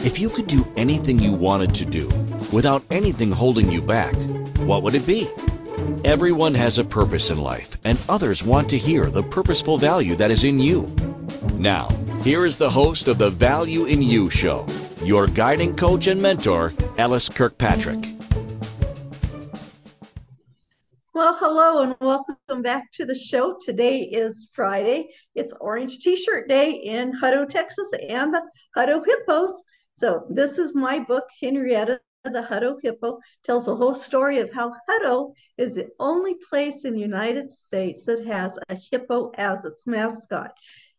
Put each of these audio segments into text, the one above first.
If you could do anything you wanted to do without anything holding you back, what would it be? Everyone has a purpose in life, and others want to hear the purposeful value that is in you. Now, here is the host of the Value in You show, your guiding coach and mentor, L.S. Kirkpatrick. Well, hello and welcome back to the show. Today is Friday. It's Orange T-shirt Day in Hutto, Texas, and the Hutto Hippos. So this is my book, Henrietta the Hutto Hippo, tells a whole story of how Hutto is the only place in the United States that has a hippo as its mascot.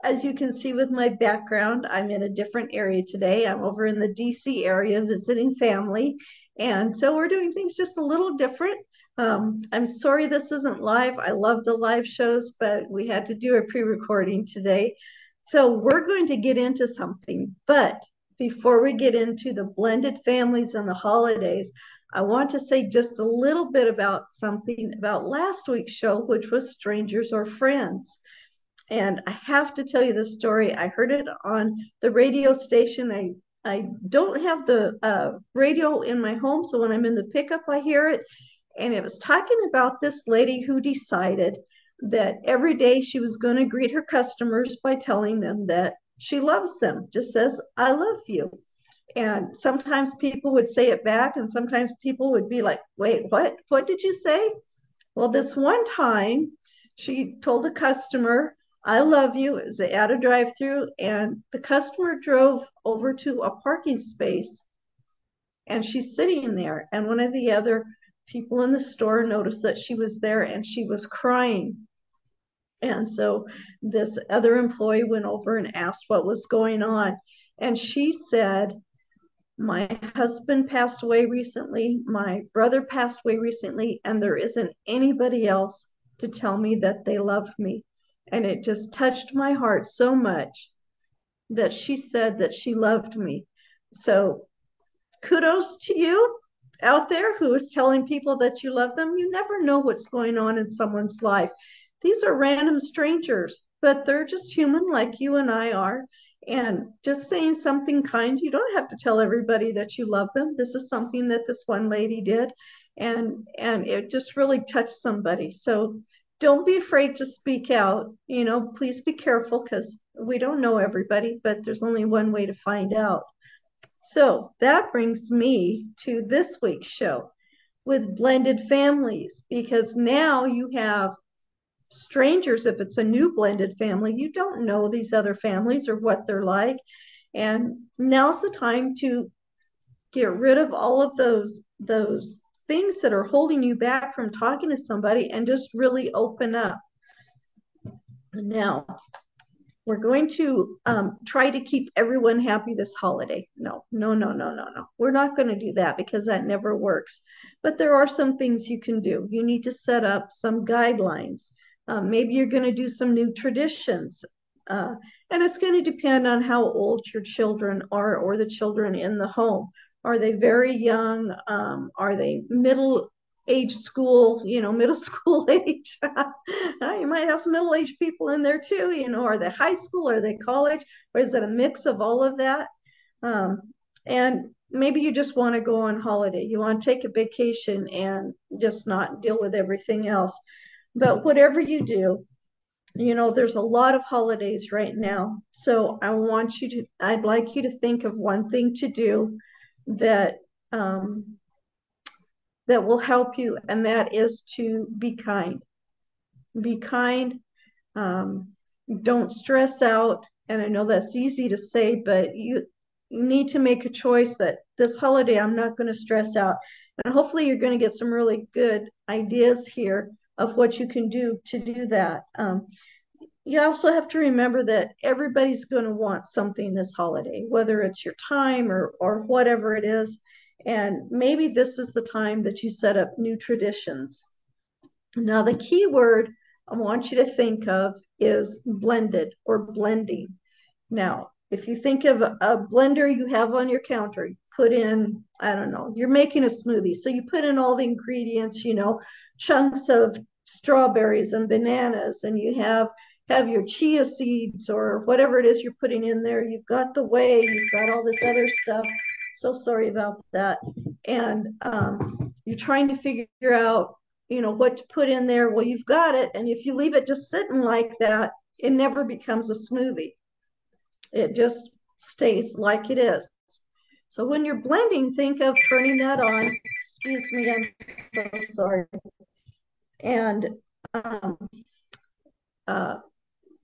As you can see with my background, I'm in a different area today. I'm over in the DC area visiting family. And so we're doing things just a little different. Um, I'm sorry this isn't live. I love the live shows, but we had to do a pre recording today. So we're going to get into something. But before we get into the blended families and the holidays, I want to say just a little bit about something about last week's show, which was Strangers or Friends. And I have to tell you the story. I heard it on the radio station. I I don't have the uh, radio in my home, so when I'm in the pickup, I hear it. And it was talking about this lady who decided that every day she was going to greet her customers by telling them that she loves them, just says, I love you. And sometimes people would say it back, and sometimes people would be like, Wait, what? What did you say? Well, this one time she told a customer, I love you. It was at a drive through, and the customer drove over to a parking space and she's sitting there. And one of the other people in the store noticed that she was there and she was crying. And so this other employee went over and asked what was going on. And she said, My husband passed away recently, my brother passed away recently, and there isn't anybody else to tell me that they love me. And it just touched my heart so much that she said that she loved me. So kudos to you out there who is telling people that you love them. You never know what's going on in someone's life. These are random strangers, but they're just human like you and I are. And just saying something kind, you don't have to tell everybody that you love them. This is something that this one lady did, and and it just really touched somebody. So don't be afraid to speak out. You know, please be careful because we don't know everybody, but there's only one way to find out. So that brings me to this week's show with blended families because now you have strangers if it's a new blended family you don't know these other families or what they're like and now's the time to get rid of all of those those things that are holding you back from talking to somebody and just really open up now we're going to um, try to keep everyone happy this holiday. No, no, no, no, no, no. We're not going to do that because that never works. But there are some things you can do. You need to set up some guidelines. Um, maybe you're going to do some new traditions. Uh, and it's going to depend on how old your children are or the children in the home. Are they very young? Um, are they middle age school, you know, middle school age? you might have some middle aged people in there too, you know, are they high school? Are they college? Or is it a mix of all of that? Um, and maybe you just want to go on holiday. You want to take a vacation and just not deal with everything else. But whatever you do, you know, there's a lot of holidays right now. So I want you to, I'd like you to think of one thing to do that um, that will help you, and that is to be kind. Be kind. Um, don't stress out. And I know that's easy to say, but you, you need to make a choice that this holiday I'm not going to stress out. And hopefully, you're going to get some really good ideas here of what you can do to do that. Um, you also have to remember that everybody's going to want something this holiday, whether it's your time or, or whatever it is. And maybe this is the time that you set up new traditions. Now, the key word I want you to think of is blended or blending. Now, if you think of a blender you have on your counter, you put in, I don't know, you're making a smoothie. So you put in all the ingredients, you know, chunks of strawberries and bananas, and you have have your chia seeds or whatever it is you're putting in there. You've got the whey, you've got all this other stuff. So sorry about that. And um, you're trying to figure out, you know, what to put in there. Well, you've got it. And if you leave it just sitting like that, it never becomes a smoothie. It just stays like it is. So when you're blending, think of turning that on. Excuse me, I'm so sorry. And um, uh,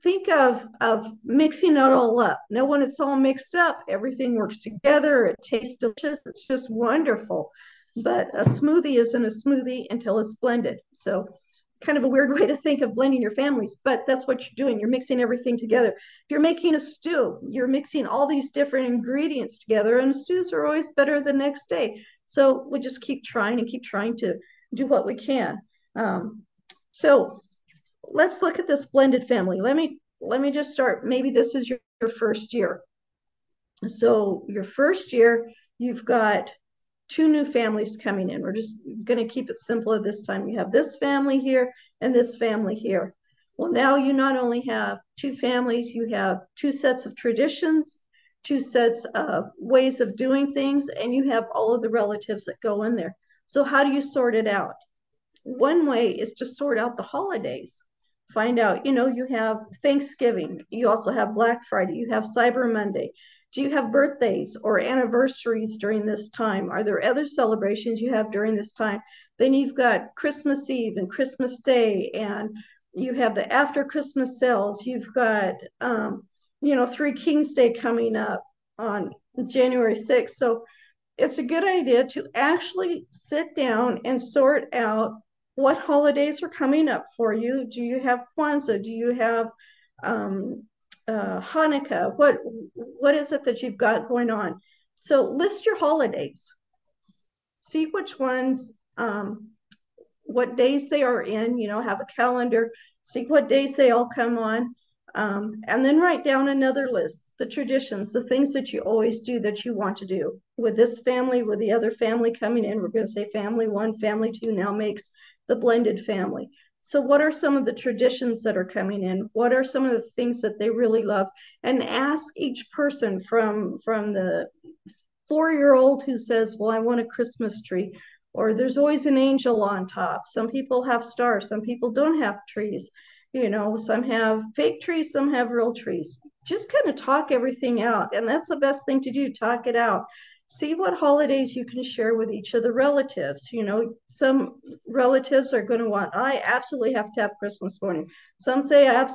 think of of mixing it all up. Now, when it's all mixed up, everything works together. It tastes delicious. It's just wonderful. But a smoothie isn't a smoothie until it's blended. So kind of a weird way to think of blending your families, but that's what you're doing. You're mixing everything together. If you're making a stew, you're mixing all these different ingredients together, and stews are always better the next day. So we just keep trying and keep trying to do what we can. Um, so let's look at this blended family. Let me let me just start. Maybe this is your, your first year. So your first year, you've got two new families coming in. We're just going to keep it simple at this time. You have this family here and this family here. Well, now you not only have two families, you have two sets of traditions, two sets of ways of doing things, and you have all of the relatives that go in there. So, how do you sort it out? One way is to sort out the holidays. Find out, you know, you have Thanksgiving, you also have Black Friday, you have Cyber Monday, do you have birthdays or anniversaries during this time? Are there other celebrations you have during this time? Then you've got Christmas Eve and Christmas Day, and you have the after Christmas sales. You've got, um, you know, Three Kings Day coming up on January 6th. So it's a good idea to actually sit down and sort out what holidays are coming up for you. Do you have Kwanzaa? Do you have um, uh, Hanukkah? What what is it that you've got going on? So list your holidays. See which ones, um, what days they are in. You know, have a calendar. See what days they all come on, um, and then write down another list. The traditions, the things that you always do that you want to do with this family, with the other family coming in. We're going to say family one, family two now makes the blended family. So, what are some of the traditions that are coming in? What are some of the things that they really love? And ask each person from from the four year old who says, "Well, I want a Christmas tree," or "There's always an angel on top." Some people have stars. Some people don't have trees. You know, some have fake trees. Some have real trees. Just kind of talk everything out, and that's the best thing to do. Talk it out see what holidays you can share with each of the relatives. You know, some relatives are going to want, I absolutely have to have Christmas morning. Some say I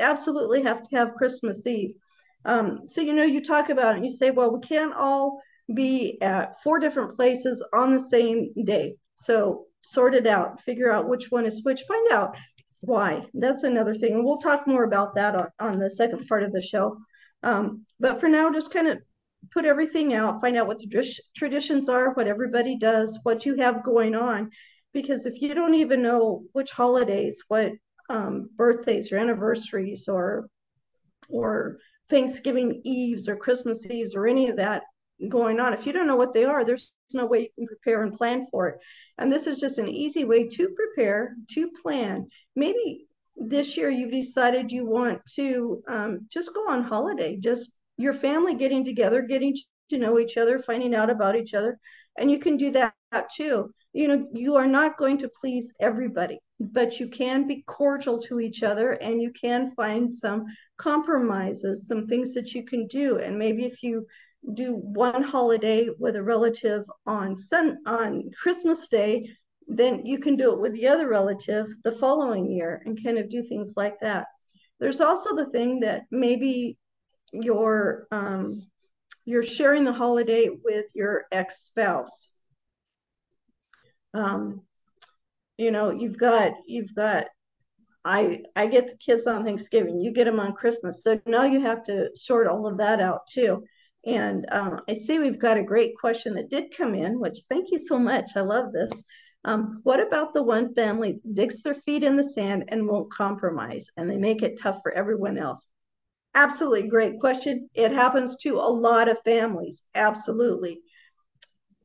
absolutely have to have Christmas Eve. Um, so, you know, you talk about it you say, well, we can't all be at four different places on the same day. So, sort it out, figure out which one is which, find out why. That's another thing. And we'll talk more about that on, on the second part of the show. Um, but for now, just kind of put everything out, find out what the traditions are, what everybody does, what you have going on. Because if you don't even know which holidays, what um, birthdays or anniversaries or or Thanksgiving Eves or Christmas Eves or any of that going on, if you don't know what they are, there's no way you can prepare and plan for it. And this is just an easy way to prepare, to plan. Maybe this year you've decided you want to um, just go on holiday, just your family getting together, getting to know each other, finding out about each other. And you can do that too. You know, you are not going to please everybody, but you can be cordial to each other and you can find some compromises, some things that you can do. And maybe if you do one holiday with a relative on sun on Christmas Day, then you can do it with the other relative the following year and kind of do things like that. There's also the thing that maybe you're um, you're sharing the holiday with your ex-spouse. Um, you know, you've got you've got I I get the kids on Thanksgiving, you get them on Christmas, so now you have to sort all of that out too. And um, I see we've got a great question that did come in, which thank you so much. I love this. Um, what about the one family digs their feet in the sand and won't compromise, and they make it tough for everyone else? Absolutely great question. It happens to a lot of families. Absolutely.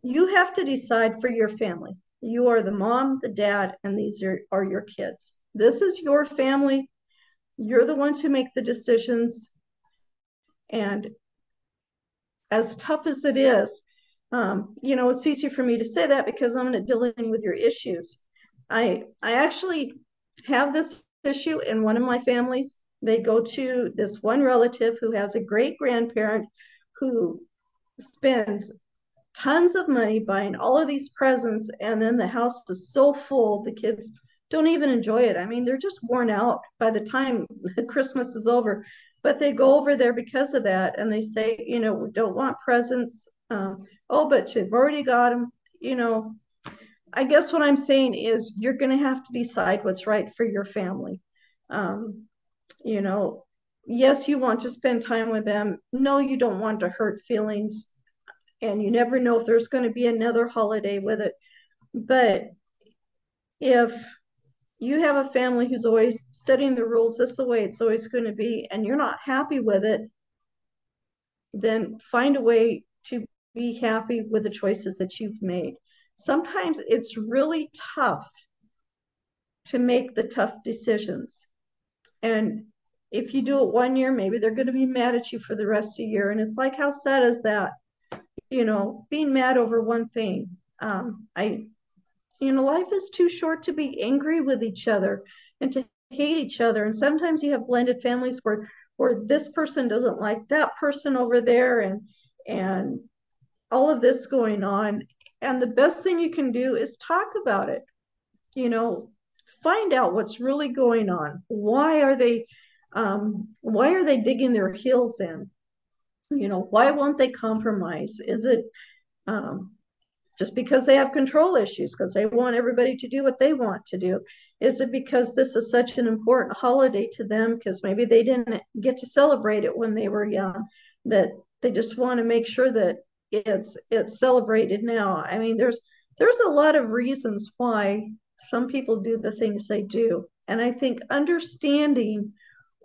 You have to decide for your family. You are the mom, the dad, and these are, are your kids. This is your family. you're the ones who make the decisions. And as tough as it is, um, you know, it's easy for me to say that because I'm not dealing with your issues. I I actually have this issue in one of my families. They go to this one relative who has a great grandparent who spends tons of money buying all of these presents, and then the house is so full, the kids don't even enjoy it. I mean, they're just worn out by the time Christmas is over. But they go over there because of that, and they say, you know, we don't want presents. Um, oh, but you've already got them. You know, I guess what I'm saying is you're going to have to decide what's right for your family. Um, you know, yes, you want to spend time with them. No, you don't want to hurt feelings. And you never know if there's going to be another holiday with it. But if you have a family who's always setting the rules this is the way it's always going to be, and you're not happy with it, then find a way to be happy with the choices that you've made. Sometimes it's really tough to make the tough decisions. And if you do it one year, maybe they're going to be mad at you for the rest of the year. And it's like, how sad is that? You know, being mad over one thing. Um, I, you know, life is too short to be angry with each other and to hate each other. And sometimes you have blended families where where this person doesn't like that person over there, and and all of this going on. And the best thing you can do is talk about it. You know, find out what's really going on. Why are they um, why are they digging their heels in? You know, why won't they compromise? Is it um, just because they have control issues, because they want everybody to do what they want to do? Is it because this is such an important holiday to them because maybe they didn't get to celebrate it when they were young that they just want to make sure that it's it's celebrated now? I mean, there's there's a lot of reasons why some people do the things they do. And I think understanding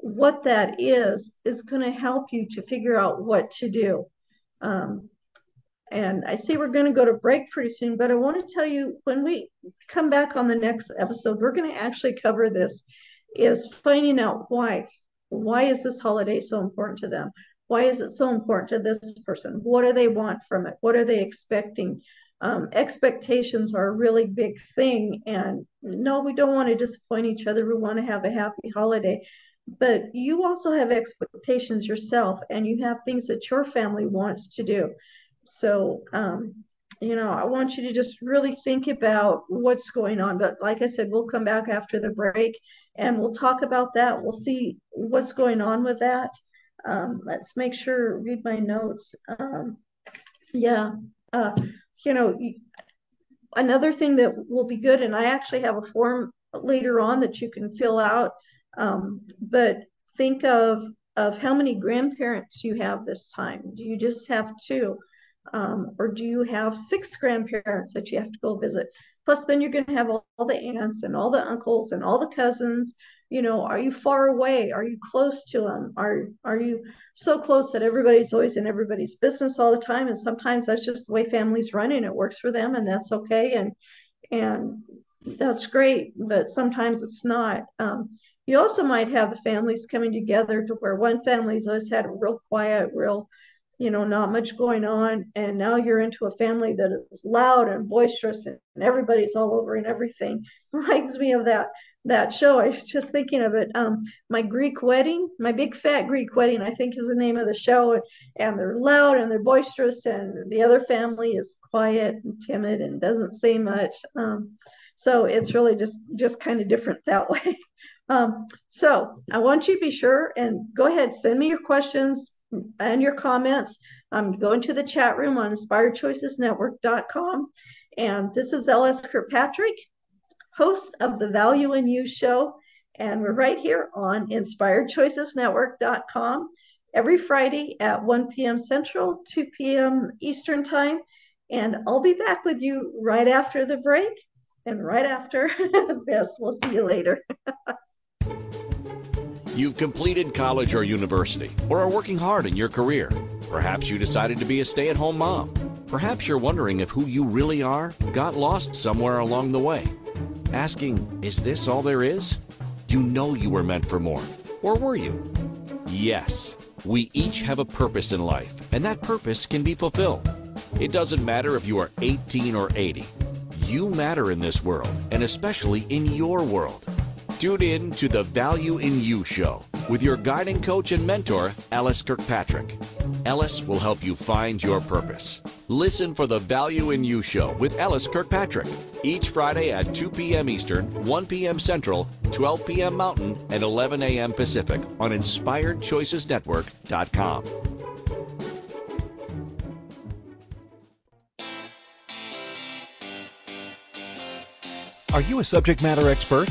what that is is going to help you to figure out what to do. Um, and I see we're going to go to break pretty soon, but I want to tell you when we come back on the next episode, we're going to actually cover this is finding out why. Why is this holiday so important to them? Why is it so important to this person? What do they want from it? What are they expecting? Um, expectations are a really big thing. And no, we don't want to disappoint each other. We want to have a happy holiday but you also have expectations yourself and you have things that your family wants to do. So um, you know i want you to just really think about what's going on. But like i said we'll come back after the break and we'll talk about that. We'll see what's going on with that. Um, let's make sure read my notes. Um, yeah uh, you know another thing that will be good and i actually have a form later on that you can fill out um, but think of of how many grandparents you have this time. Do you just have two? Um, or do you have six grandparents that you have to go visit? Plus, then you're going to have all, all, the aunts and all the uncles and all the cousins. You know, are you far away? Are you close to them? Are are you so close that everybody's always in everybody's business all the time? And sometimes that's just the way families run, and it works for them, and that's okay. And and that's great, but sometimes it's not. Um, you also might have the families coming together to where one family's always had a real quiet, real, you know, not much going on, and now you're into a family that is loud and boisterous, and everybody's all over and everything. Reminds me of that that show. I was just thinking of it. Um, my Greek wedding, my big fat Greek wedding, I think is the name of the show. And they're loud and they're boisterous, and the other family is quiet and timid and doesn't say much. Um, so it's really just just kind of different that way. Um, so I want you to be sure and go ahead, send me your questions and your comments. I'm going to the chat room on inspiredchoicesnetwork.com. And this is L.S. Kirkpatrick, host of the Value in You show. And we're right here on inspiredchoicesnetwork.com every Friday at 1 p.m. Central, 2 p.m. Eastern Time. And I'll be back with you right after the break and right after this. We'll see you later. You've completed college or university, or are working hard in your career. Perhaps you decided to be a stay at home mom. Perhaps you're wondering if who you really are got lost somewhere along the way. Asking, is this all there is? You know you were meant for more. Or were you? Yes, we each have a purpose in life, and that purpose can be fulfilled. It doesn't matter if you are 18 or 80. You matter in this world, and especially in your world. Tune in to the Value in You show with your guiding coach and mentor, L.S. Kirkpatrick. L.S. will help you find your purpose. Listen for the Value in You show with L.S. Kirkpatrick each Friday at 2 p.m. Eastern, 1 p.m. Central, 12 p.m. Mountain, and 11 a.m. Pacific on InspiredChoicesNetwork.com. Are you a subject matter expert?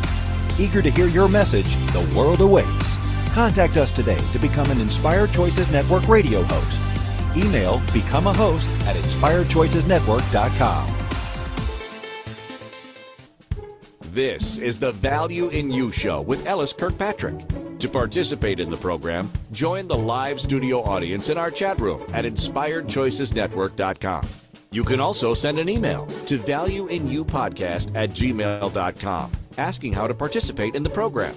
Eager to hear your message, the world awaits. Contact us today to become an Inspired Choices Network radio host. Email become a host at inspiredchoicesnetwork.com. This is the Value in You show with L.S. Kirkpatrick. To participate in the program, join the live studio audience in our chat room at inspiredchoicesnetwork.com. You can also send an email to valueinyoupodcast at gmail.com asking how to participate in the program.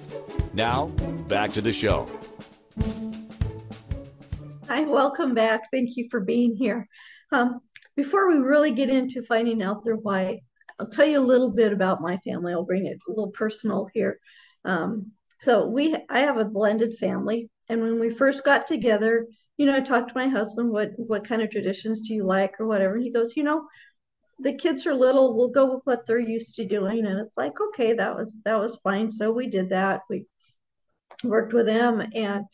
Now, back to the show. Hi, welcome back. Thank you for being here. Um, before we really get into finding out their why, I'll tell you a little bit about my family. I'll bring it a little personal here. Um, so we, I have a blended family, and when we first got together, you know, I talked to my husband, what what kind of traditions do you like or whatever. And he goes, you know, the kids are little we'll go with what they're used to doing. And it's like okay that was that was fine. So we did that. We worked with them. And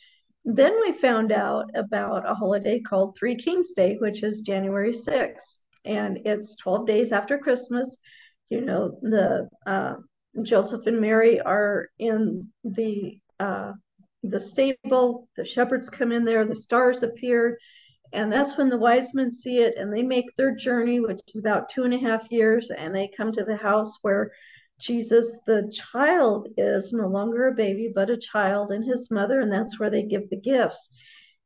then we found out about a holiday called three kings day which is january 6th and it's 12 days after christmas. You know the uh, joseph and mary are in the uh, the stable. The shepherds come in there. The stars appear and that's when the wise men see it and they make their journey, which is about two and a half years, and they come to the house where Jesus, the child, is no longer a baby, but a child, and his mother, and that's where they give the gifts.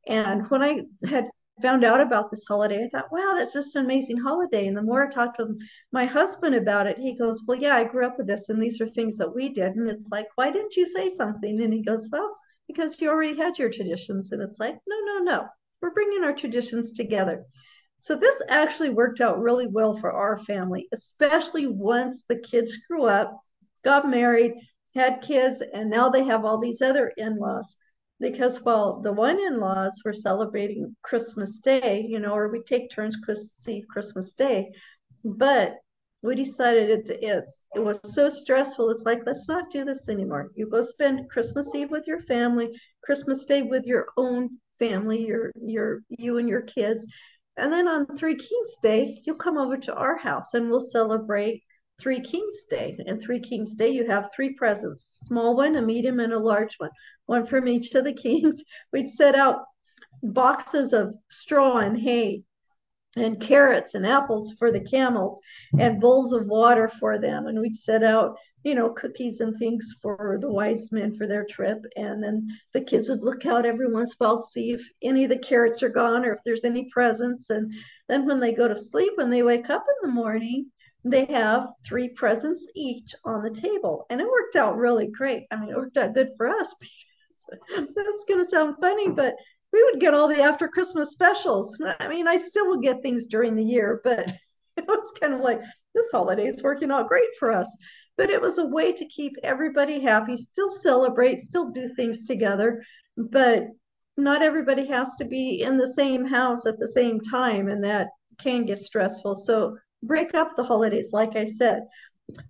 And when I had found out about this holiday, I thought, wow, that's just an amazing holiday. And the more I talked with my husband about it, he goes, well, yeah, I grew up with this, and these are things that we did. And it's like, why didn't you say something? And he goes, well, because you already had your traditions. And it's like, no, no, no we're bringing our traditions together. So this actually worked out really well for our family, especially once the kids grew up, got married, had kids, and now they have all these other in-laws. Because while the one in-laws were celebrating Christmas Day, you know, or we take turns Christmas Eve, Christmas Day, but we decided it, it's it was so stressful. It's like let's not do this anymore. You go spend Christmas Eve with your family, Christmas Day with your own family, your your you and your kids. And then on Three Kings Day, you'll come over to our house and we'll celebrate Three Kings Day. And Three Kings Day, you have three presents small one, a medium, and a large one, one from each of the kings. We'd set out boxes of straw and hay and carrots and apples for the camels and bowls of water for them. And we'd set out, you know, cookies and things for the wise men for their trip. And then the kids would look out every once in a while to see if any of the carrots are gone or if there's any presents. And then when they go to sleep, when they wake up in the morning, they have three presents each on the table. And it worked out really great. I mean, it worked out good for us. That's going to sound funny, but we would get all the after Christmas specials. I mean, I still would get things during the year, but it was kind of like this holiday is working out great for us. But it was a way to keep everybody happy, still celebrate, still do things together, but not everybody has to be in the same house at the same time, and that can get stressful. So break up the holidays, like I said.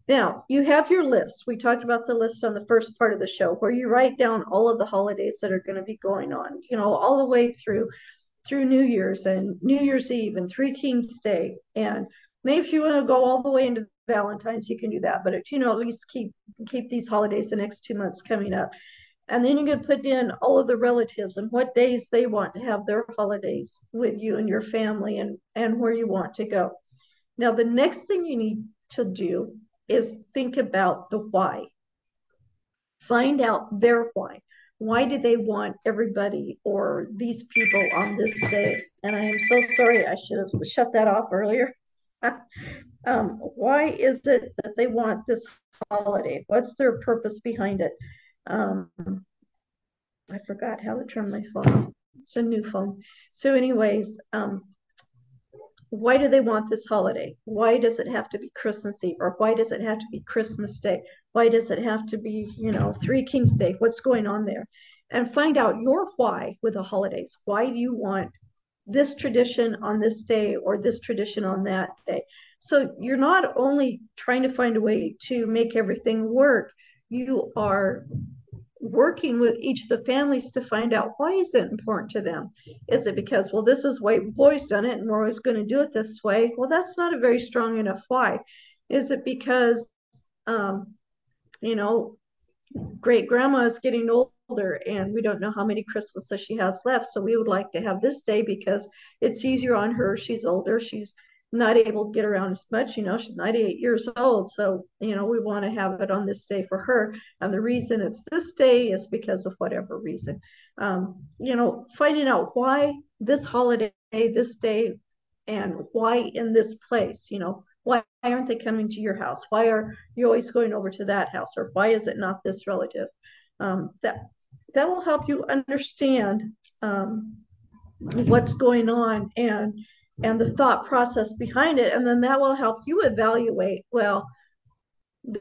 Now, you have your list. We talked about the list on the first part of the show where you write down all of the holidays that are going to be going on, you know, all the way through through New Year's and New Year's Eve and Three Kings Day. And maybe if you want to go all the way into Valentine's, you can do that. But you know, at least keep keep these holidays the next two months coming up. and then you can put in all of the relatives and what days they want to have their holidays with you and your family and, and where you want to go. Now, the next thing you need to do is think about the why. Find out their why. Why do they want everybody or these people on this day? And I am so sorry, I should have shut that off earlier. um, why is it that they want this holiday? What's their purpose behind it? Um, I forgot how to turn my phone. It's a new phone. So, anyways, um, why do they want this holiday? Why does it have to be Christmas Eve? Or why does it have to be Christmas Day? Why does it have to be, you know, Three Kings Day? What's going on there? And find out your why with the holidays. Why do you want this tradition on this day or this tradition on that day? So you're not only trying to find a way to make everything work, you are working with each of the families to find out why is it important to them? Is it because well this is why we've always done it and we're always going to do it this way? Well that's not a very strong enough why. Is it because um, you know great grandma is getting older and we don't know how many christmases she has left so we would like to have this day because it's easier on her. She's older. She's not able to get around as much. You know, she's 98 years old. So, you know, we want to have it on this day for her. And the reason it's this day is because of whatever reason. Um, you know, finding out why this holiday, this day, and why in this place, you know, why aren't they coming to your house? Why are you always going over to that house? Or why is it not this relative? Um, that that will help you understand um, what's going on and and the thought process behind it. And then that will help you evaluate well,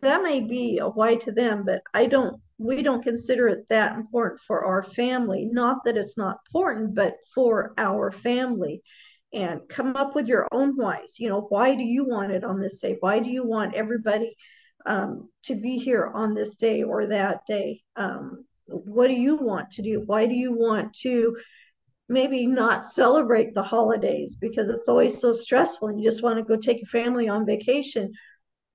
that may be a why to them, but I don't, we don't consider it that important for our family. Not that it's not important, but for our family. And come up with your own whys. You know, why do you want it on this day? Why do you want everybody um, to be here on this day or that day? Um, what do you want to do? Why do you want to maybe not celebrate the holidays because it's always so stressful and you just want to go take your family on vacation.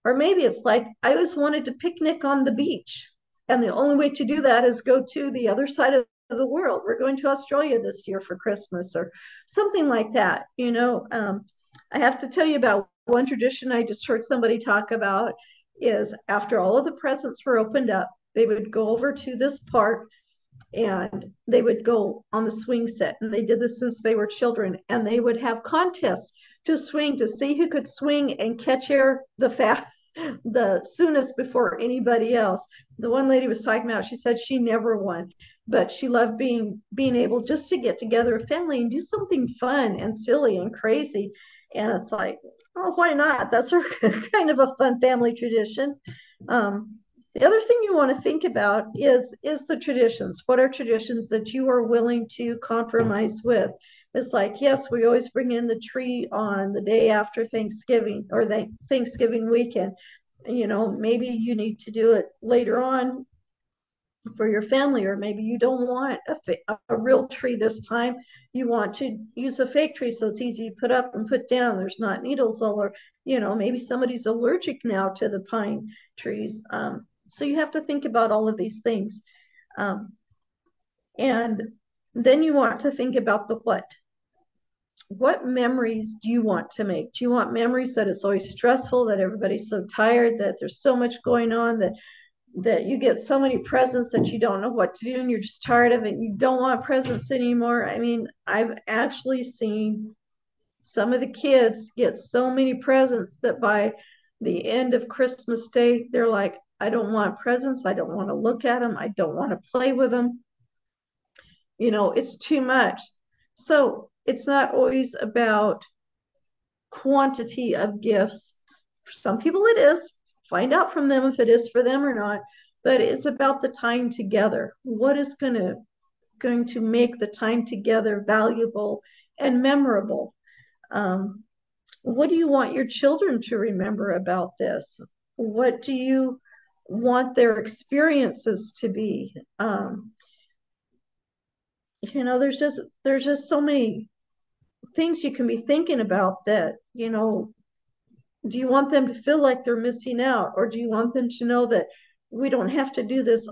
Or maybe it's like, I always wanted to picnic on the beach. And the only way to do that is go to the other side of the world. We're going to Australia this year for Christmas or something like that. You know, um, I have to tell you about one tradition I just heard somebody talk about is after all of the presents were opened up, they would go over to this park and they would go on the swing set and they did this since they were children and they would have contests to swing to see who could swing and catch air the fast the soonest before anybody else. The one lady was talking about she said she never won but she loved being being able just to get together a family and do something fun and silly and crazy. And it's like oh why not? That's kind of a fun family tradition. Um, the other thing you want to think about is is the traditions. What are traditions that you are willing to compromise with? It's like, yes, we always bring in the tree on the day after Thanksgiving or the Thanksgiving weekend. You know, maybe you need to do it later on for your family, or maybe you don't want a, a real tree this time. You want to use a fake tree so it's easy to put up and put down. There's not needles all or you know, maybe somebody's allergic now to the pine trees. Um, so you have to think about all of these things. Um, and then you want to think about the what. What memories do you want to make? Do you want memories that it's always stressful, that everybody's so tired, that there's so much going on, that that you get so many presents that you don't know what to do and you're just tired of it you don't want presents anymore. I mean, I've actually seen some of the kids get so many presents that by the end of Christmas Day, they're like, I don't want presents. I don't want to look at them. I don't want to play with them. You know, it's too much. So it's not always about quantity of gifts. For some people, it is. Find out from them if it is for them or not. But it's about the time together. What is going to going to make the time together valuable and memorable? Um, what do you want your children to remember about this? What do you want their experiences to be. Um, you know, there's just there's just so many things you can be thinking about that, you know, do you want them to feel like they're missing out or do you want them to know that we don't have to do this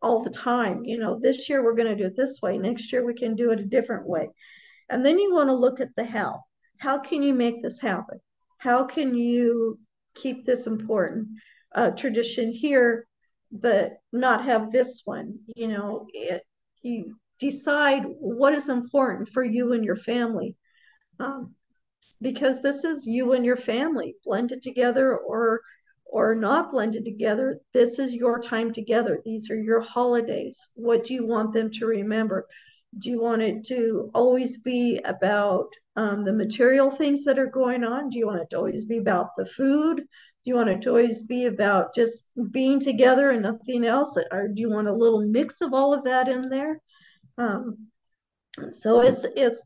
all the time. You know, this year we're going to do it this way, next year we can do it a different way. And then you want to look at the how. How can you make this happen? How can you keep this important uh, tradition here, but not have this one? You know, it, you decide what is important for you and your family. Um, because this is you and your family blended together or or not blended together. This is your time together. These are your holidays. What do you want them to remember? Do you want it to always be about um, the material things that are going on? Do you want it to always be about the food do you want it to always be about just being together and nothing else or do you want a little mix of all of that in there um, so it's it's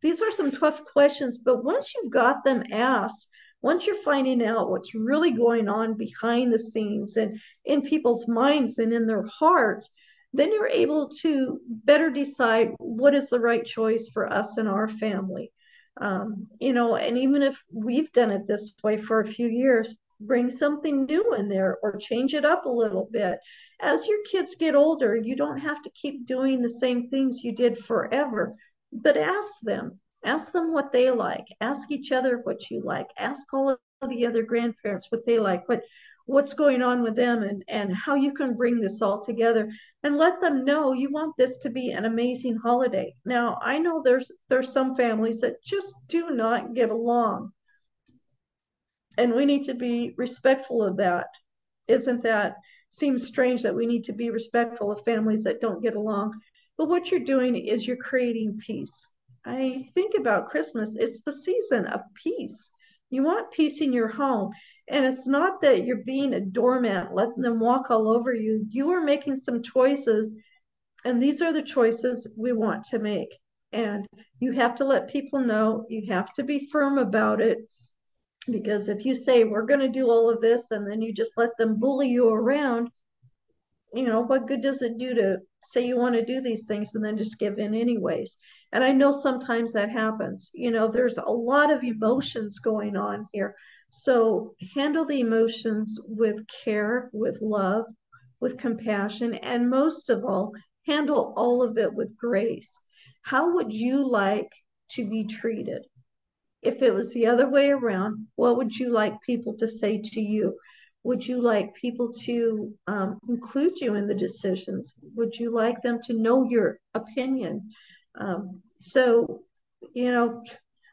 these are some tough questions, but once you've got them asked, once you're finding out what's really going on behind the scenes and in people's minds and in their hearts, then you're able to better decide what is the right choice for us and our family. Um, you know, and even if we've done it this way for a few years, bring something new in there or change it up a little bit. As your kids get older, you don't have to keep doing the same things you did forever but ask them ask them what they like. Ask each other what you like. Ask all of the other grandparents what they like. What what's going on with them and and how you can bring this all together and let them know you want this to be an amazing holiday now i know there's there's some families that just do not get along and we need to be respectful of that isn't that seems strange that we need to be respectful of families that don't get along but what you're doing is you're creating peace. I think about Christmas, it's the season of peace. You want peace in your home. And it's not that you're being a doormat, letting them walk all over you. You are making some choices, and these are the choices we want to make. And you have to let people know, you have to be firm about it. Because if you say, we're going to do all of this, and then you just let them bully you around, you know, what good does it do to say you want to do these things and then just give in anyways? And I know sometimes that happens. You know, there's a lot of emotions going on here. So handle the emotions with care, with love, with compassion, and most of all, handle all of it with grace. How would you like to be treated? If it was the other way around, what would you like people to say to you? Would you like people to um, include you in the decisions? Would you like them to know your opinion? Um, so, you know,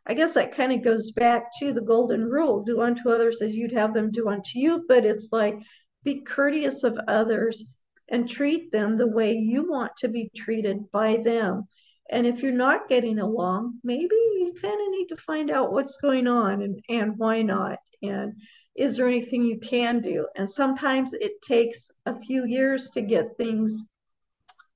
I guess that kind of goes back to the golden rule do unto others as you'd have them do unto you. But it's like be courteous of others and treat them the way you want to be treated by them. And if you're not getting along, maybe you kind of need to find out what's going on and, and why not. And is there anything you can do? And sometimes it takes a few years to get things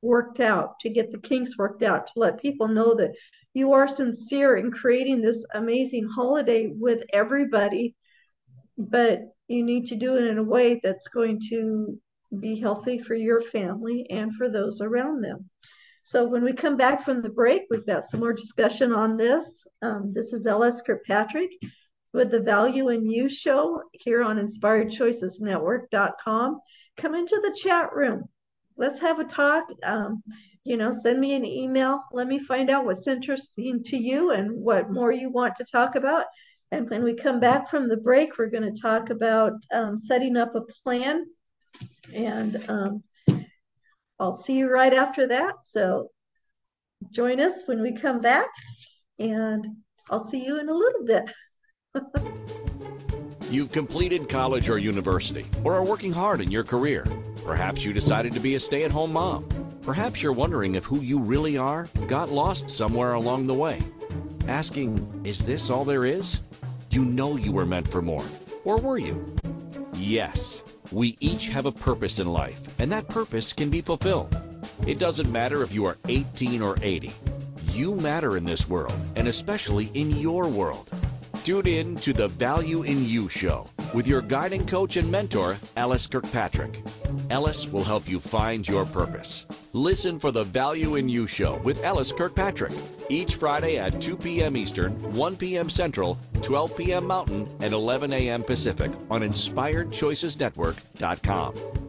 worked out, to get the kinks worked out, to let people know that you are sincere in creating this amazing holiday with everybody, but you need to do it in a way that's going to be healthy for your family and for those around them. So when we come back from the break, we've got some more discussion on this. Um, this is L.S. Kirkpatrick with the Value in You show here on InspiredChoicesNetwork.com. Come into the chat room. Let's have a talk. Um, you know, send me an email. Let me find out what's interesting to you and what more you want to talk about. And when we come back from the break, we're going to talk about um, setting up a plan. And um, I'll see you right after that. So join us when we come back, and I'll see you in a little bit. You've completed college or university, or are working hard in your career. Perhaps you decided to be a stay at home mom. Perhaps you're wondering if who you really are got lost somewhere along the way. Asking, is this all there is? You know you were meant for more. Or were you? Yes, we each have a purpose in life, and that purpose can be fulfilled. It doesn't matter if you are 18 or 80. You matter in this world, and especially in your world. Tune in to the Value in You show with your guiding coach and mentor, L.S. Kirkpatrick. L.S. will help you find your purpose. Listen for the Value in You show with L.S. Kirkpatrick each Friday at 2 p.m. Eastern, 1 p.m. Central, 12 p.m. Mountain, and 11 a.m. Pacific on InspiredChoicesNetwork.com.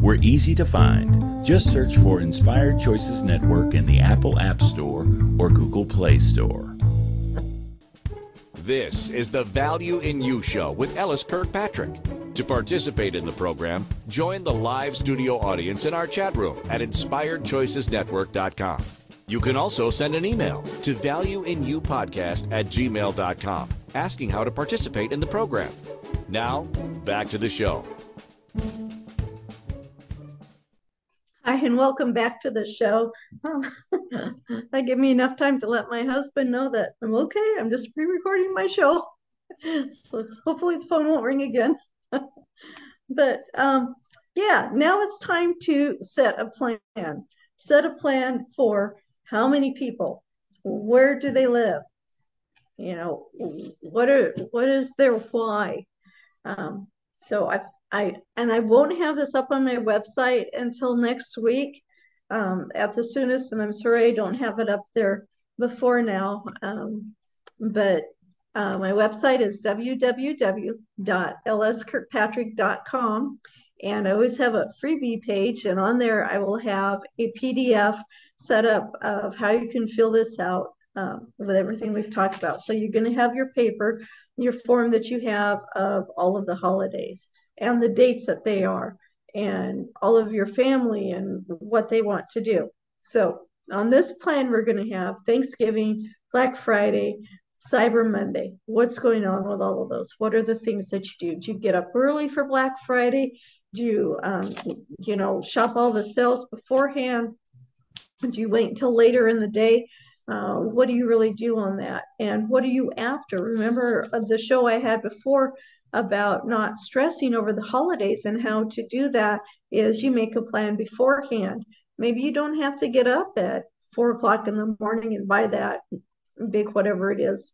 We're easy to find. Just search for Inspired Choices Network in the Apple App Store or Google Play Store. This is the Value in You Show with L.S. Kirkpatrick. To participate in the program, join the live studio audience in our chat room at inspiredchoicesnetwork.com. You can also send an email to valueinyoupodcast at gmail.com asking how to participate in the program. Now, back to the show. Hi, and welcome back to the show. that gave me enough time to let my husband know that I'm okay. I'm just pre recording my show. so hopefully the phone won't ring again. but um, yeah, now it's time to set a plan. Set a plan for how many people? Where do they live? You know, what are what is their why? Um, so I I and I won't have this up on my website until next week um, at the soonest, and I'm sorry I don't have it up there before now. Um, but uh, my website is www.lskirkpatrick.com, and I always have a freebie page, and on there I will have a PDF setup of how you can fill this out um, with everything we've talked about. So you're going to have your paper, your form that you have of all of the holidays and the dates that they are, and all of your family and what they want to do. So on this plan, we're going to have Thanksgiving, Black Friday, Cyber Monday. What's going on with all of those? What are the things that you do? Do you get up early for Black Friday? Do you, um, you know, shop all the sales beforehand? Do you wait until later in the day? Uh, what do you really do on that? And what are you after? Remember the show I had before about not stressing over the holidays and how to do that is you make a plan beforehand. Maybe you don't have to get up at four o'clock in the morning and buy that big whatever it is,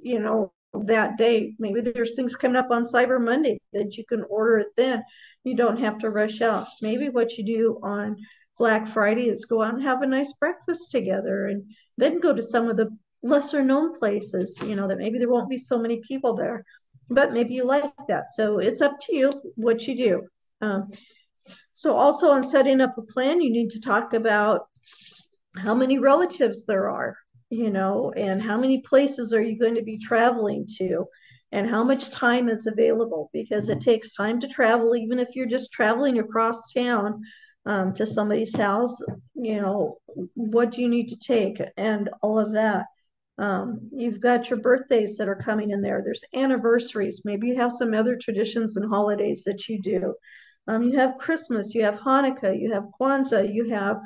you know, that day. Maybe there's things coming up on Cyber Monday that you can order it then. You don't have to rush out. Maybe what you do on Black Friday is go out and have a nice breakfast together and then go to some of the lesser known places, you know, that maybe there won't be so many people there, but maybe you like that. So it's up to you what you do. Um, so, also on setting up a plan, you need to talk about how many relatives there are, you know, and how many places are you going to be traveling to, and how much time is available because it takes time to travel, even if you're just traveling across town um, to somebody's house, you know, what do you need to take and all of that. Um, you've got your birthdays that are coming in there. There's anniversaries. Maybe you have some other traditions and holidays that you do. Um, you have Christmas, you have Hanukkah, you have Kwanzaa, you have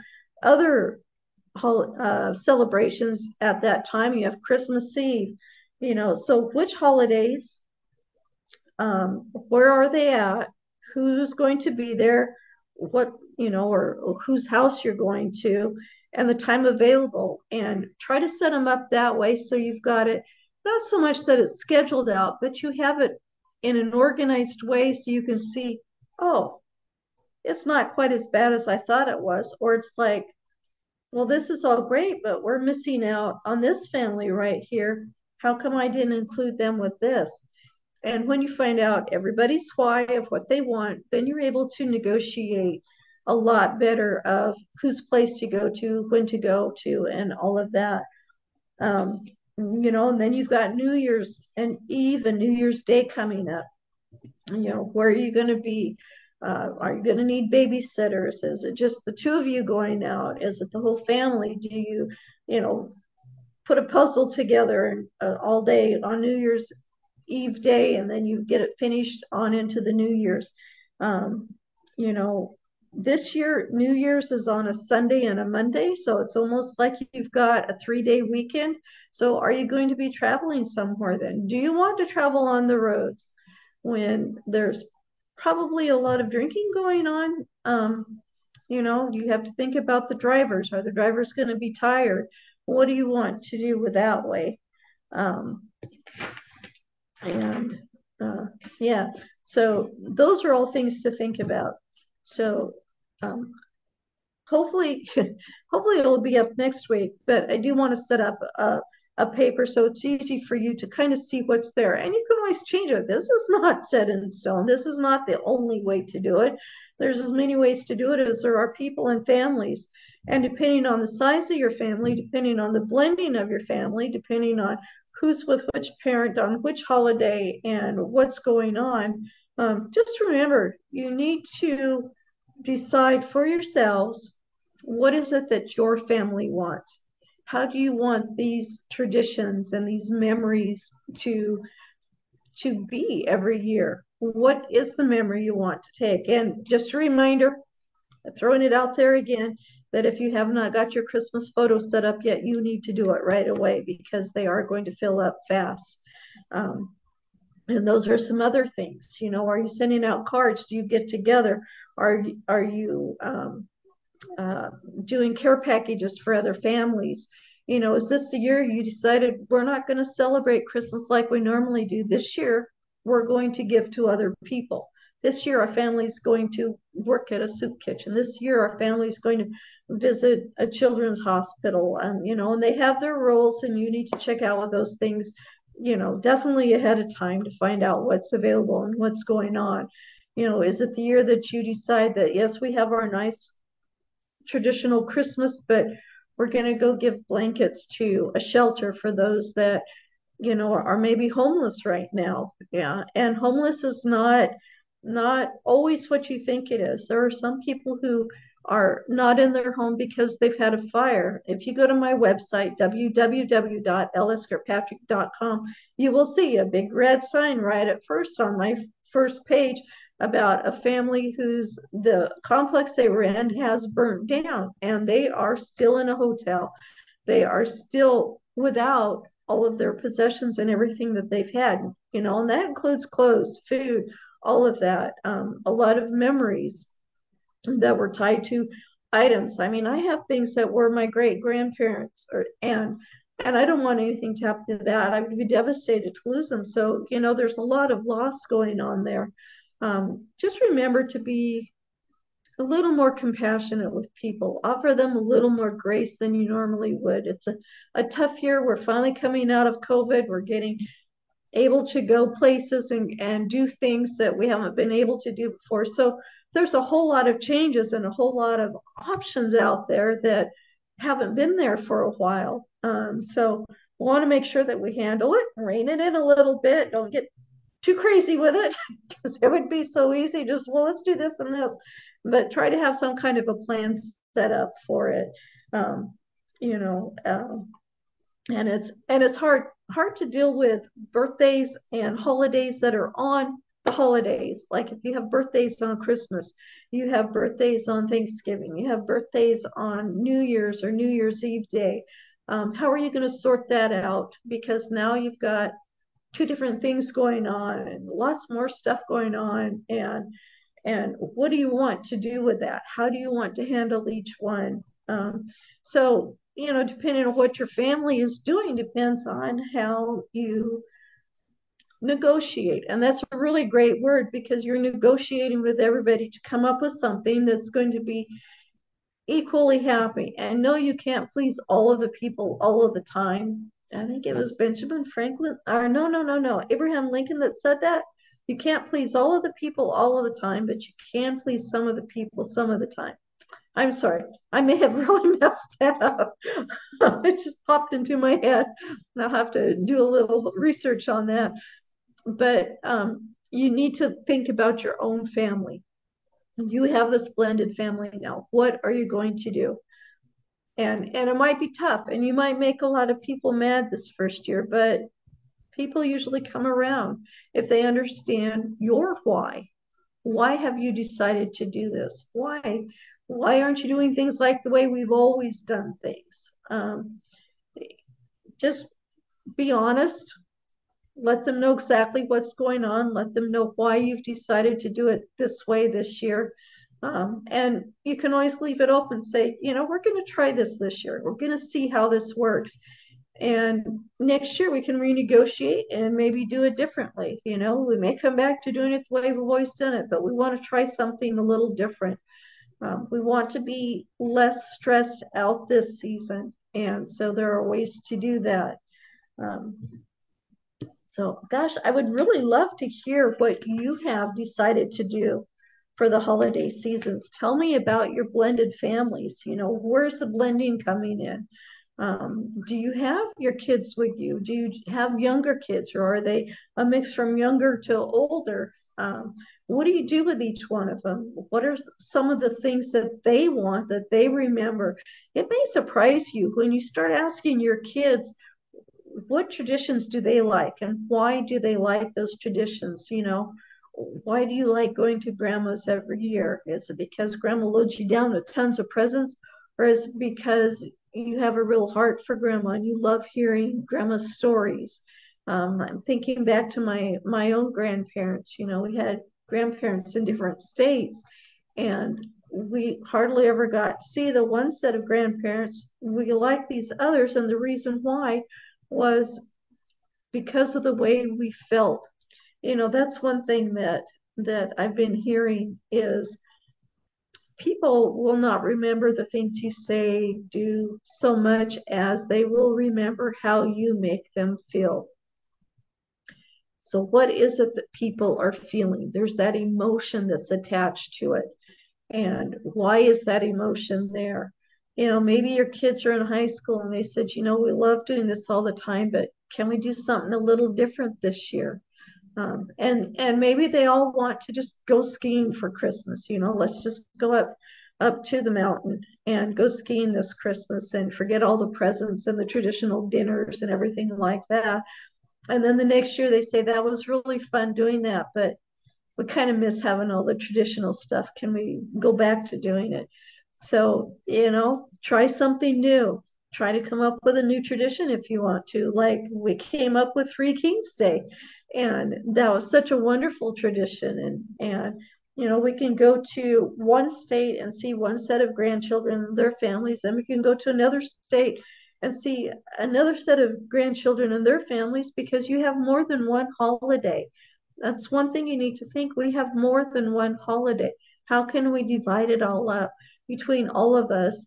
other uh, celebrations at that time. You have Christmas Eve, you know. So, which holidays? Um, where are they at? Who's going to be there? What you know, or, or whose house you're going to and the time available and try to set them up that way so you've got it not so much that it's scheduled out, but you have it in an organized way so you can see, oh, it's not quite as bad as I thought it was. Or it's like, well, this is all great, but we're missing out on this family right here. How come I didn't include them with this? And when you find out everybody's why of what they want, then you're able to negotiate a lot better of whose place to go to, when to go to, and all of that. Um, you know, and then you've got New Year's and Eve and New Year's Day coming up. You know, where are you going to be? Uh, are you going to need babysitters? Is it just the two of you going out? Is it the whole family? Do you, you know, put a puzzle together and uh, all day on New Year's Eve day, and then you get it finished on into the New Year's? Um, you know, this year, New Year's is on a Sunday and a Monday, so it's almost like you've got a three day weekend. So, are you going to be traveling somewhere then? Do you want to travel on the roads when there's probably a lot of drinking going on? Um, you know, you have to think about the drivers. Are the drivers going to be tired? What do you want to do with that way? Um, and uh, yeah, so those are all things to think about. So um, hopefully, hopefully it'll be up next week. But I do want to set up a, a paper so it's easy for you to kind of see what's there. And you can always change it. This is not set in stone. This is not the only way to do it. There's as many ways to do it as there are people and families. And depending on the size of your family, depending on the blending of your family, depending on who's with which parent on which holiday and what's going on, um, just remember you need to decide for yourselves what is it that your family wants. How do you want these traditions and these memories to to be every year? What is the memory you want to take? And just a reminder throwing it out there again that if you have not got your christmas photos set up yet you need to do it right away because they are going to fill up fast. Um, and those are some other things you know are you sending out cards? Do you get together? Are are you um, uh, doing care packages for other families? You know is this the year you decided we're not going to celebrate christmas like we normally do? This year we're going to give to other people. This year our family's going to work at a soup kitchen. This year our family's going to visit a children's hospital and you know and they have their roles and you need to check out what those things you know, definitely ahead of time to find out what's available and what's going on. You know, is it the year that you decide that, yes, we have our nice traditional Christmas, but we're going to go give blankets to a shelter for those that, you know, are maybe homeless right now. Yeah. And homeless is not not always what you think it is. There are some people who are not in their home because they've had a fire. If you go to my website, www.lskirkpatrick.com, you will see a big red sign right at first on my first page about a family whose the complex they were in has burnt down and they are still in a hotel. They are still without all of their possessions and everything that they've had, you know, and that includes clothes, food, all of that, um, a lot of memories that were tied to items. I mean, I have things that were my great grandparents, or and and I don't want anything to happen to that. I would be devastated to lose them. So you know, there's a lot of loss going on there. Um, just remember to be a little more compassionate with people. Offer them a little more grace than you normally would. It's a, a tough year. We're finally coming out of COVID. We're getting able to go places and, and do things that we haven't been able to do before. So there's a whole lot of changes and a whole lot of options out there that haven't been there for a while. Um, so we want to make sure that we handle it, rein it in a little bit. Don't get too crazy with it because it would be so easy. Just, well, let's do this and this, but try to have some kind of a plan set up for it. Um, you know, um, and it's and it's hard hard to deal with birthdays and holidays that are on holidays. Like if you have birthdays on Christmas, you have birthdays on Thanksgiving, you have birthdays on New Year's or New Year's Eve day. Um, how are you going to sort that out? Because now you've got two different things going on and lots more stuff going on and and what do you want to do with that how do you want to handle each one um, so you know depending on what your family is doing depends on how you negotiate. And that's a really great word because you're negotiating with everybody to come up with something that's going to be equally happy. And no, you can't please all of the people all of the time. I think it was Benjamin Franklin, or no, no, no, no, Abraham Lincoln that said that. You can't please all of the people all of the time, but you can please some of the people some of the time. I'm sorry, I may have really messed that up. it just popped into my head. I'll have to do a little research on that but um, you need to think about your own family. You have this blended family now. What are you going to do? And and it might be tough, and you might make a lot of people mad this first year, but people usually come around if they understand your why. Why have you decided to do this? Why? Why aren't you doing things like the way we've always done things? Um, just be honest let them know exactly what's going on let them know why you've decided to do it this way this year Um, and you can always leave it open, say, you know, we're going to try this this year. We're going to see how this works. And next year we can renegotiate and maybe do it differently. You know, we may come back to doing it the way we've always done it, but we want to try something a little different. Um, we want to be less stressed out this season. And so there are ways to do that. Um, so, gosh, I would really love to hear what you have decided to do for the holiday seasons. Tell me about your blended families. You know, where's the blending coming in? Um, do you have your kids with you? Do you have younger kids, or are they a mix from younger to older? Um, what do you do with each one of them? What are some of the things that they want that they remember? It may surprise you when you start asking your kids what traditions do they like and why do they like those traditions? You know, why do you like going to grandma's every year? Is it because grandma loads you down with tons of presents? Or is it because you have a real heart for grandma and you love hearing grandma's stories? Um, I'm thinking back to my my own grandparents. You know, we had grandparents in different states, and we hardly ever got to see the one set of grandparents. We like these others, and the reason why was because of the way we felt you know that's one thing that that I've been hearing is people will not remember the things you say do so much as they will remember how you make them feel. So what is it that people are feeling? There's that emotion that's attached to it. And why is that emotion there? You know, maybe your kids are in high school and they said, you know, we love doing this all the time, but can we do something a little different this year? Um, and and maybe they all want to just go skiing for Christmas. You know, let's just go up up to the mountain and go skiing this Christmas and forget all the presents and the traditional dinners and everything like that. And then the next year they say that was really fun doing that, but we kind of miss having all the traditional stuff. Can we go back to doing it? So, you know, try something new. Try to come up with a new tradition if you want to. Like we came up with Three Kings Day and that was such a wonderful tradition. And and you know we can go to one state and see one set of grandchildren and their families. And we can go to another state and see another set of grandchildren and their families because you have more than one holiday. That's one thing you need to think. We have more than one holiday. How can we divide it all up between all of us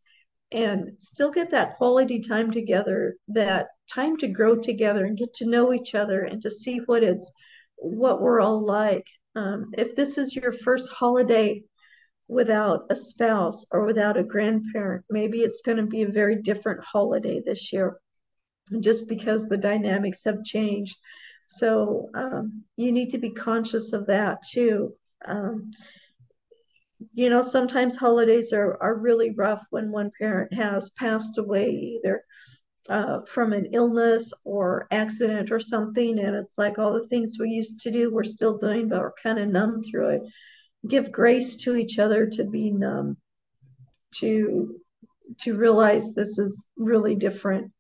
and still get that quality time together, that time to grow together and get to know each other and to see what it's what we're all like. Um, if this is your first holiday without a spouse or without a grandparent, maybe it's going to be a very different holiday this year, just because the dynamics have changed. So um, you need to be conscious of that too. Um, you know, sometimes holidays are, are really rough when one parent has passed away, either uh, from an illness or accident or something. And it's like all the things we used to do, we're still doing, but we're kind of numb through it. Give grace to each other to be numb, to to realize this is really different.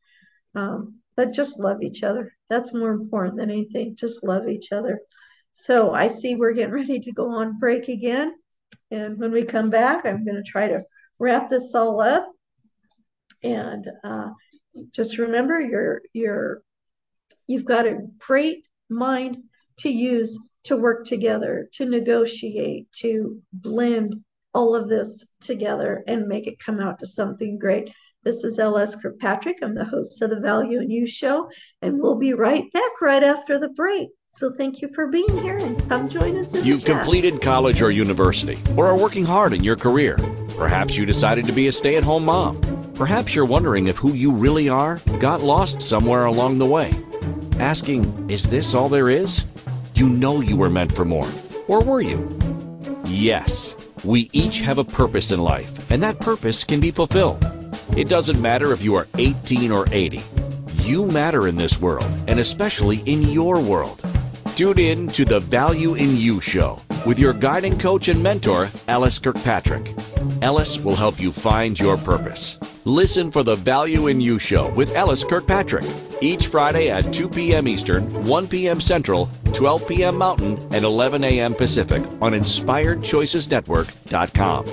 Um, but just love each other. That's more important than anything. Just love each other. So I see we're getting ready to go on break again. And when we come back, I'm going to try to wrap this all up. And uh, just remember, you're you're you've got a great mind to use to work together, to negotiate, to blend all of this together and make it come out to something great. This is L.S. Kirkpatrick. I'm the host of the Value in You show, and we'll be right back right after the break. So thank you for being here and come join us. You've completed college or university or are working hard in your career. Perhaps you decided to be a stay at home mom. Perhaps you're wondering if who you really are got lost somewhere along the way. Asking, is this all there is? You know you were meant for more. Or were you? Yes. We each have a purpose in life, and that purpose can be fulfilled. It doesn't matter if you are 18 or 80. You matter in this world, and especially in your world. Tune in to the Value in You show with your guiding coach and mentor, L.S. Kirkpatrick. L.S. will help you find your purpose. Listen for the Value in You show with L.S. Kirkpatrick each Friday at 2 p.m. Eastern, 1 p.m. Central, 12 p.m. Mountain and 11 a.m. Pacific on InspiredChoicesNetwork.com.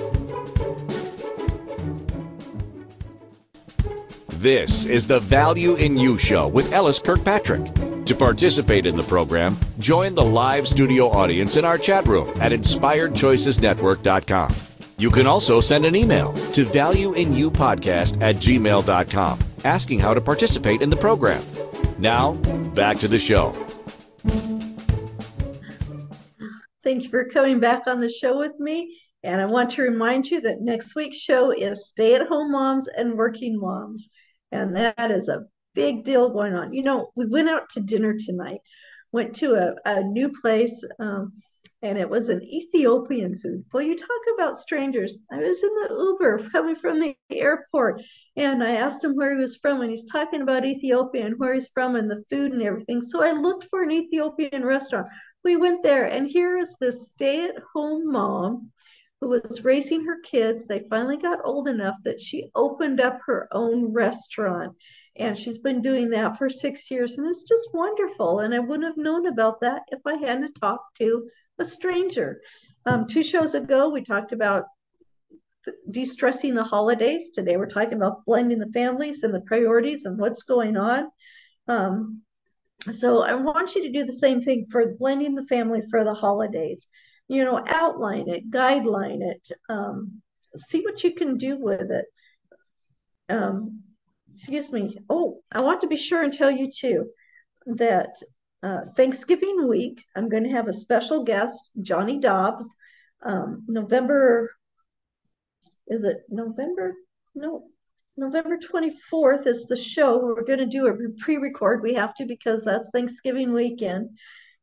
This is the Value in You Show with L.S. Kirkpatrick. To participate in the program, join the live studio audience in our chat room at InspiredChoicesNetwork.com. You can also send an email to valueinyoupodcast at gmail.com asking how to participate in the program. Now, back to the show. Thank you for coming back on the show with me. And I want to remind you that next week's show is Stay at Home Moms and Working Moms. And that is a big deal going on. You know, we went out to dinner tonight, went to a, a new place. Um, and it was an Ethiopian food. Well, you talk about strangers. I was in the Uber coming from the airport, and I asked him where he was from, and he's talking about Ethiopia and where he's from and the food and everything. So I looked for an Ethiopian restaurant. We went there, and here is this stay-at-home mom who was raising her kids. They finally got old enough that she opened up her own restaurant. And she's been doing that for six years, and it's just wonderful. And I wouldn't have known about that if I hadn't talked to a stranger. Um, two shows ago, we talked about de-stressing the holidays. Today, we're talking about blending the families and the priorities and what's going on. Um, so I want you to do the same thing for blending the family for the holidays. You know, outline it, guideline it, um, see what you can do with it. Um, excuse me. Oh, I want to be sure and tell you too that uh, Thanksgiving week, I'm going to have a special guest, Johnny Dobbs. Um, November, is it November? No, November 24th is the show. We're going to do a pre record. We have to because that's Thanksgiving weekend.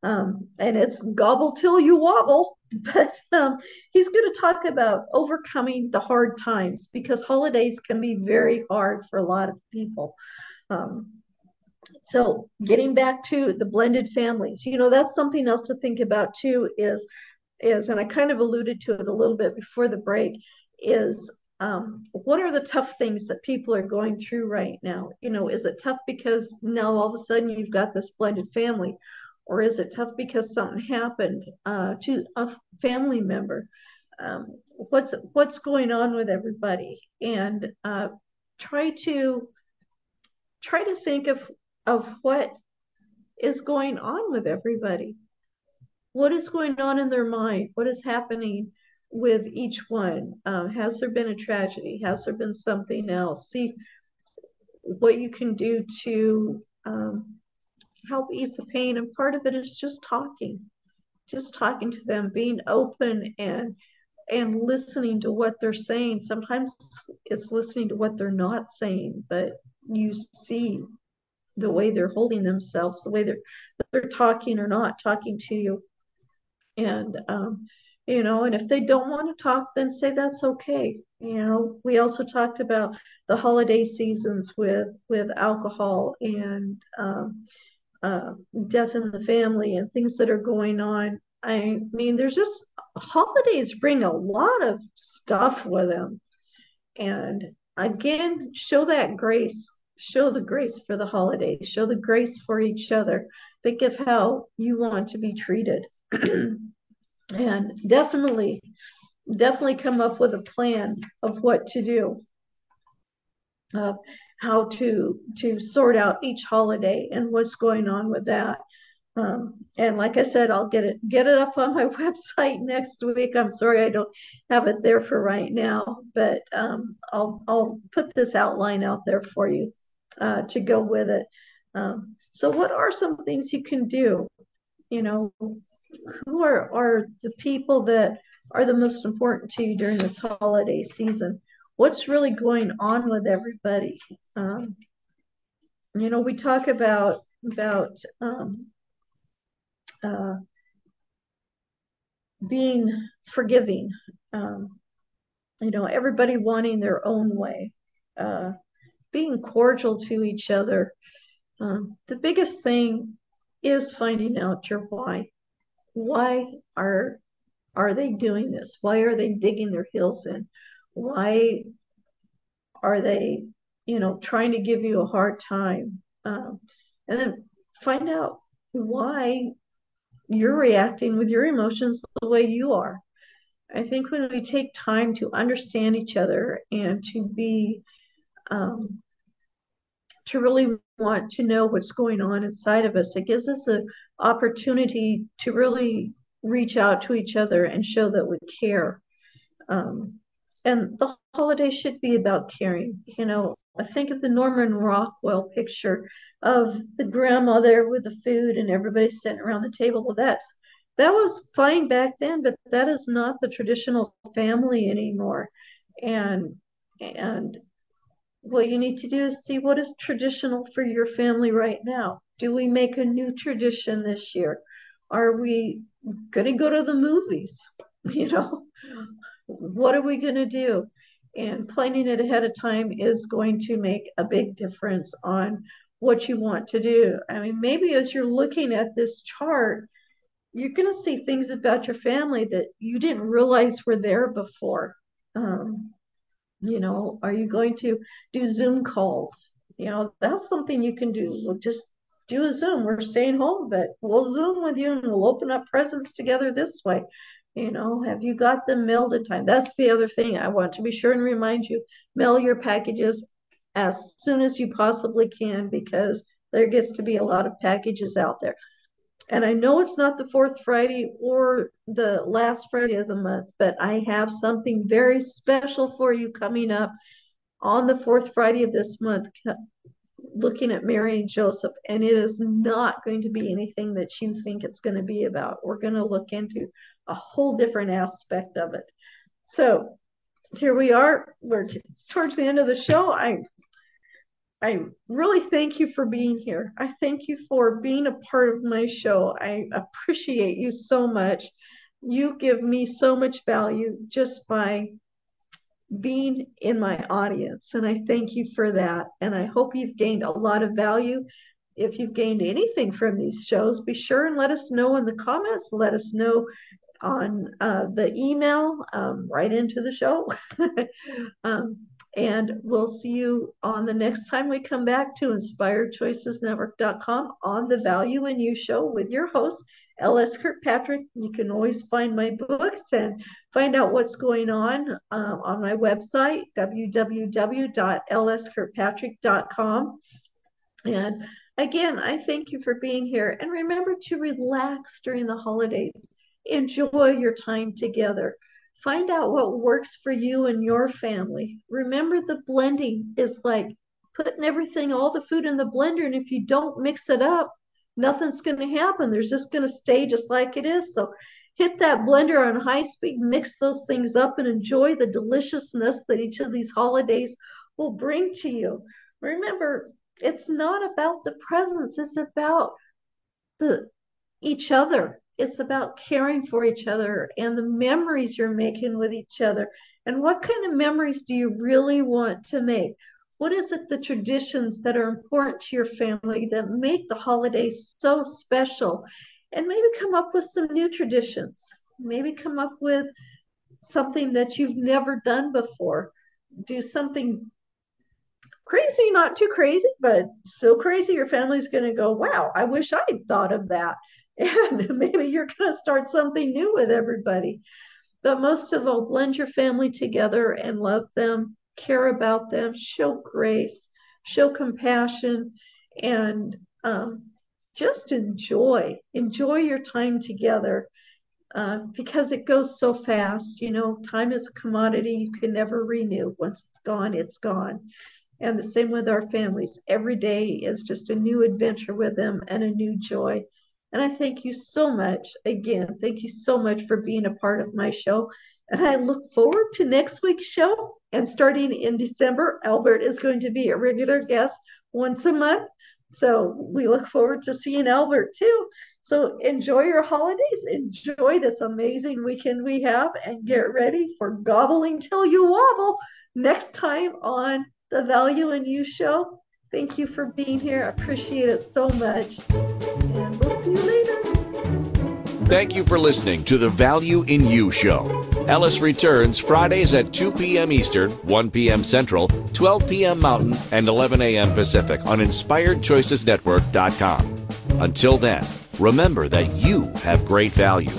Um, and it's gobble till you wobble. But um, he's going to talk about overcoming the hard times because holidays can be very hard for a lot of people. Um, so getting back to the blended families, you know, that's something else to think about too is is and I kind of alluded to it a little bit before the break is um, what are the tough things that people are going through right now? You know, is it tough because now all of a sudden you've got this blended family, or is it tough because something happened uh, to a family member? Um, what's what's going on with everybody, and uh, try to try to think of of what is going on with everybody. What is going on in their mind? What is happening with each one? Um, has there been a tragedy? Has there been something else? See what you can do to um, help ease the pain. And part of it is just talking, just talking to them, being open and and listening to what they're saying. Sometimes it's listening to what they're not saying, but you see the way they're holding themselves, the way they're they're talking or not talking to you. And um, you know, and if they don't want to talk, then say that's okay. You know, we also talked about the holiday seasons with with alcohol and um, uh, death in the family and things that are going on. I mean, there's just holidays bring a lot of stuff with them, and again, show that grace show the grace for the holidays, show the grace for each other. Think of how you want to be treated. and definitely, definitely come up with a plan of what to do, of how to to sort out each holiday and what's going on with that. Um, and like I said, I'll get it get it up on my website next week. I'm sorry I don't have it there for right now, but um, I'll I'll put this outline out there for you uh, to go with it. Um, so, what are some things you can do? You know, who are, are the people that are the most important to you during this holiday season? What's really going on with everybody? Um, you know, we talk about about um, uh, being forgiving. Um, you know, everybody wanting their own way. Uh, being cordial to each other. Um, the biggest thing is finding out your why. Why are are they doing this? Why are they digging their heels in? Why are they, you know, trying to give you a hard time? Um, and then find out why you're reacting with your emotions the way you are. I think when we take time to understand each other and to be, um, to really want to know what's going on inside of us, it gives us an opportunity to really reach out to each other and show that we care. Um, and the holiday should be about caring. You know, I think of the Norman Rockwell picture of the grandma there with the food and everybody sitting around the table. Well, that's that was fine back then, but that is not the traditional family anymore. And and what you need to do is see what is traditional for your family right now. Do we make a new tradition this year? Are we going to go to the movies? You know, what are we going to do? And planning it ahead of time is going to make a big difference on what you want to do. I mean, maybe as you're looking at this chart, you're going to see things about your family that you didn't realize were there before. Um, you know, are you going to do Zoom calls? You know, that's something you can do. We'll just do a Zoom. We're staying home, but we'll Zoom with you and we'll open up presents together this way. You know, have you got them mailed in time? That's the other thing I want to be sure and remind you mail your packages as soon as you possibly can because there gets to be a lot of packages out there and I know it's not the fourth Friday or the last Friday of the month, but I have something very special for you coming up on the fourth Friday of this month, looking at Mary and Joseph. And it is not going to be anything that you think it's going to be about. We're going to look into a whole different aspect of it. So here we are. We're towards the end of the show. I I really thank you for being here. I thank you for being a part of my show. I appreciate you so much. You give me so much value just by being in my audience. And I thank you for that. And I hope you've gained a lot of value. If you've gained anything from these shows, be sure and let us know in the comments. Let us know on uh, the email um, right into the show. um, and we'll see you on the next time we come back to inspiredchoicesnetwork.com on the Value in You show with your host, L.S. Kirkpatrick. You can always find my books and find out what's going on um, on my website, www.lskirkpatrick.com. And again, I thank you for being here. And remember to relax during the holidays. Enjoy your time together. Find out what works for you and your family. Remember, the blending is like putting everything, all the food in the blender. And if you don't mix it up, nothing's going to happen. There's just going to stay just like it is. So hit that blender on high speed, mix those things up, and enjoy the deliciousness that each of these holidays will bring to you. Remember, it's not about the presents, it's about the each other it's about caring for each other and the memories you're making with each other. And what kind of memories do you really want to make? What is it, the traditions that are important to your family that make the holidays so special? And maybe come up with some new traditions. Maybe come up with something that you've never done before. Do something crazy, not too crazy, but so crazy your family's going to go, wow, I wish I'd thought of that and maybe you're going to start something new with everybody. But most of all, blend your family together and love them, care about them, show grace, show compassion, and um, just enjoy. Enjoy your time together uh, because it goes so fast. You know, time is a commodity you can never renew. Once it's gone, it's gone. And the same with our families. Every day is just a new adventure with them and a new joy. And I thank you so much. Again, thank you so much for being a part of my show. And I look forward to next week's show. And starting in December, Albert is going to be a regular guest once a month. So we look forward to seeing Albert too. So enjoy your holidays, enjoy this amazing weekend we have, and get ready for gobbling till you wobble next time on the Value in You show. Thank you for being here. I appreciate it so much. Thank you for listening to the Value in You show. L.S. returns Fridays at 2 p.m. Eastern, 1 p.m. Central, 12 p.m. Mountain, and 11 a.m. Pacific on InspiredChoicesNetwork.com. Until then, remember that you have great value.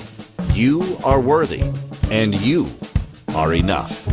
You are worthy, and you are enough.